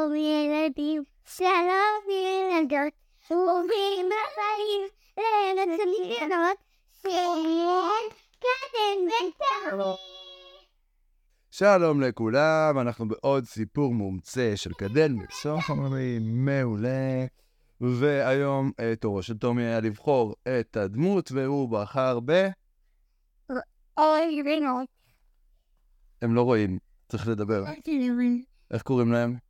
שלום ילדים, שלום ילדות, ברוכים הבאים לנצחונות של קדם ותמי. שלום לכולם, אנחנו בעוד סיפור מומצא של קדן מקסומרי, מעולה. והיום אה, תורו של טומי היה לבחור את הדמות, והוא בחר ב... אוי רינות. הם לא רואים, צריך לדבר. איך קוראים להם?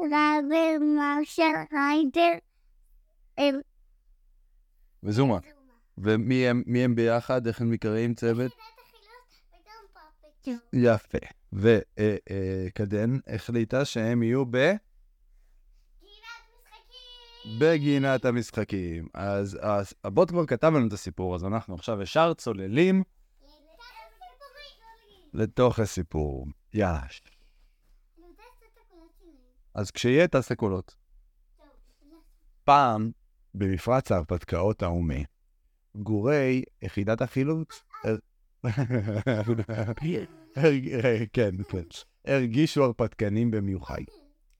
רבר, מרשל, ריידר, הם וזומה. ומי הם, מי הם ביחד? איך הם נקראים צוות? יפה. וקדן החליטה שהם יהיו ב... בגינת המשחקים. אז אז הבוט כבר כתב לנו את הסיפור, אז אנחנו עכשיו ישר צוללים לתוך הסיפור. יאללה. אז כשיהיה תעשה קולות. פעם, במפרץ ההרפתקאות ההומה, גורי יחידת החילוץ... כן, כן. הרגישו הרפתקנים במיוחד.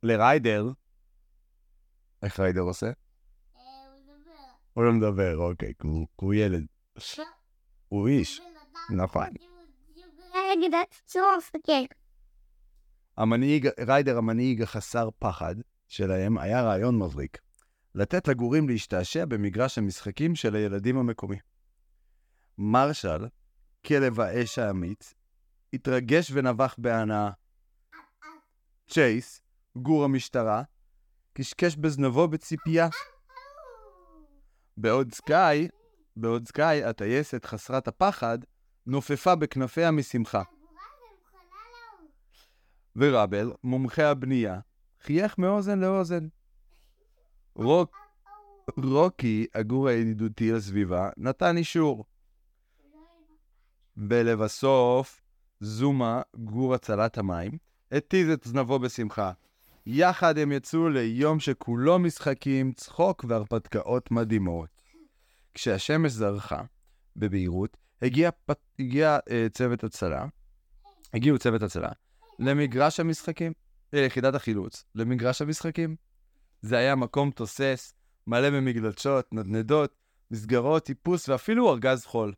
לריידר, איך ריידר עושה? הוא לא מדבר, אוקיי, כי הוא- כי הוא ילד. הוא איש. נכון. המנהיג, ריידר המנהיג החסר פחד שלהם היה רעיון מבריק. לתת לגורים להשתעשע במגרש המשחקים של הילדים המקומי. מרשל, כלב האש האמיץ, התרגש ונבח בהנאה. צ'ייס, גור המשטרה, קשקש בזנבו בציפייה. בעוד סקאי, בעוד סקאי, הטייסת חסרת הפחד, נופפה בכנפיה משמחה. ורבל, מומחה הבנייה, חייך מאוזן לאוזן. רוק, רוקי, הגור הידידותי לסביבה, נתן אישור. ולבסוף, זומה, גור הצלת המים, התיז את זנבו בשמחה. יחד הם יצאו ליום שכולו משחקים, צחוק והרפתקאות מדהימות. כשהשמש זרחה, בבהירות, הגיע, פ... הגיע אה, צוות הצלה, הגיעו צוות הצלה, למגרש המשחקים, ליחידת החילוץ, למגרש המשחקים. זה היה מקום תוסס, מלא במגלשות, נדנדות, מסגרות, טיפוס ואפילו ארגז חול.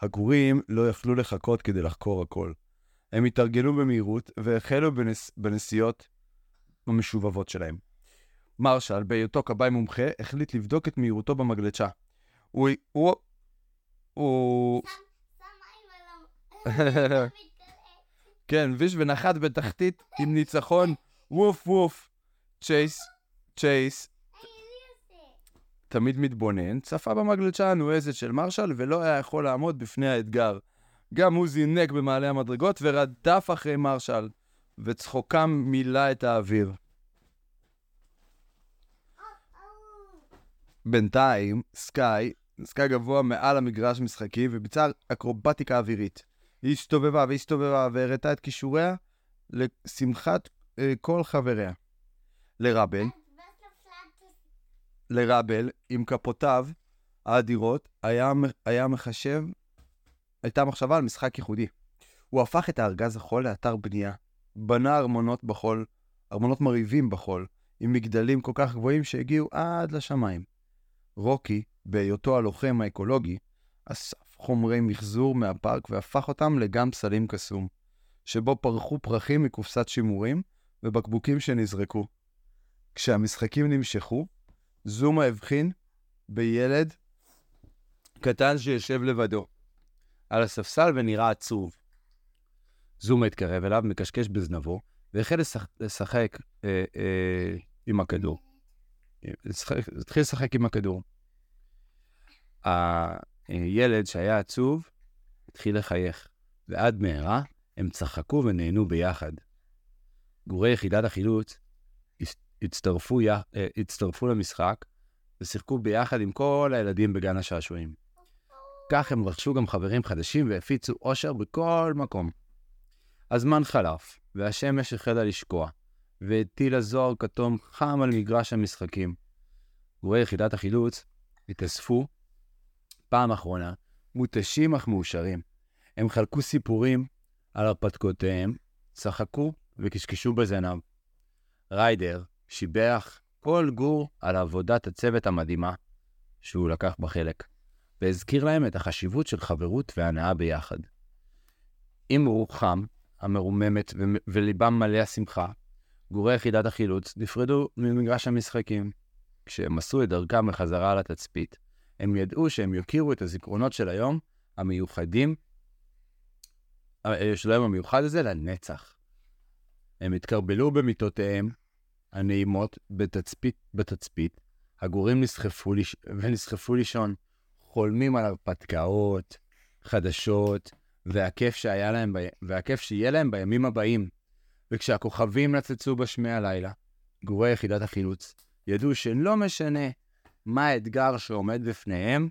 הגורים לא יכלו לחכות כדי לחקור הכל. הם התארגנו במהירות והחלו בנס... בנסיעות המשובבות שלהם. מרשל, בהיותו כבאי מומחה, החליט לבדוק את מהירותו במגלשה. הוא... הוא... הוא... כן, ויש ונחת בתחתית עם ניצחון, ווף ווף. צ'ייס, צ'ייס, תמיד מתבונן, צפה במגלשה הנועזת של מרשל ולא היה יכול לעמוד בפני האתגר. גם הוא זינק במעלה המדרגות ורדף אחרי מרשל, וצחוקם מילא את האוויר. בינתיים, סקאי, סקאי גבוה מעל המגרש משחקי וביצע אקרובטיקה אווירית. היא הסתובבה והסתובבה והראתה את כישוריה לשמחת אה, כל חבריה. לרבל, לרבל, עם כפותיו האדירות, היה, היה מחשב, הייתה מחשבה על משחק ייחודי. הוא הפך את הארגז החול לאתר בנייה. בנה ארמונות בחול, ארמונות מרהיבים בחול, עם מגדלים כל כך גבוהים שהגיעו עד לשמיים. רוקי, בהיותו הלוחם האקולוגי, אסף חומרי מחזור מהפארק והפך אותם לגן פסלים קסום, שבו פרחו פרחים מקופסת שימורים ובקבוקים שנזרקו. כשהמשחקים נמשכו, זומה הבחין בילד קטן שיושב לבדו על הספסל ונראה עצוב. זומה התקרב אליו, מקשקש בזנבו, והחל לשחק, לשחק אה, אה, עם הכדור. לשחק- התחיל לשחק עם הכדור. הילד שהיה עצוב התחיל לחייך, ועד מהרה הם צחקו ונהנו ביחד. גורי יחידת החילוץ הצטרפו, י... אה, הצטרפו למשחק ושיחקו ביחד עם כל הילדים בגן השעשועים. כך הם רכשו גם חברים חדשים והפיצו אושר בכל מקום. הזמן חלף, והשמש החלה לשקוע, והטילה זוהר כתום חם על מגרש המשחקים. גורי יחידת החילוץ התאספו פעם אחרונה, מותשים אך מאושרים. הם חלקו סיפורים על הרפתקותיהם, צחקו וקשקשו בזנב. ריידר שיבח כל גור על עבודת הצוות המדהימה שהוא לקח בה חלק, והזכיר להם את החשיבות של חברות והנאה ביחד. עם רוחם המרוממת ו- וליבם מלא השמחה, גורי יחידת החילוץ נפרדו ממגרש המשחקים. כשהם עשו את דרכם בחזרה לתצפית, הם ידעו שהם יוקירו את הזיכרונות של היום המיוחדים, אה, של היום המיוחד הזה לנצח. הם התקרבלו במיטותיהם הנעימות בתצפית, בתצפית, הגורים נסחפו, לש... ונסחפו לישון, חולמים על הרפתקאות, חדשות, והכיף, שהיה להם ב... והכיף שיהיה להם בימים הבאים. וכשהכוכבים נצצו בשמי הלילה, גורי יחידת החילוץ ידעו שלא משנה מה האתגר שעומד בפניהם,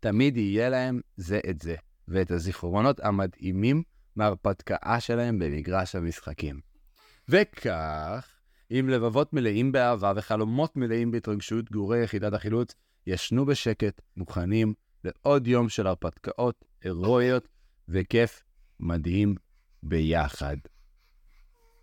תמיד יהיה להם זה את זה, ואת הזיכרונות המדהימים מההרפתקה שלהם במגרש המשחקים. וכך, עם לבבות מלאים באהבה וחלומות מלאים בהתרגשות, גורי יחידת החילוץ ישנו בשקט, מוכנים לעוד יום של הרפתקאות הירואיות וכיף מדהים ביחד.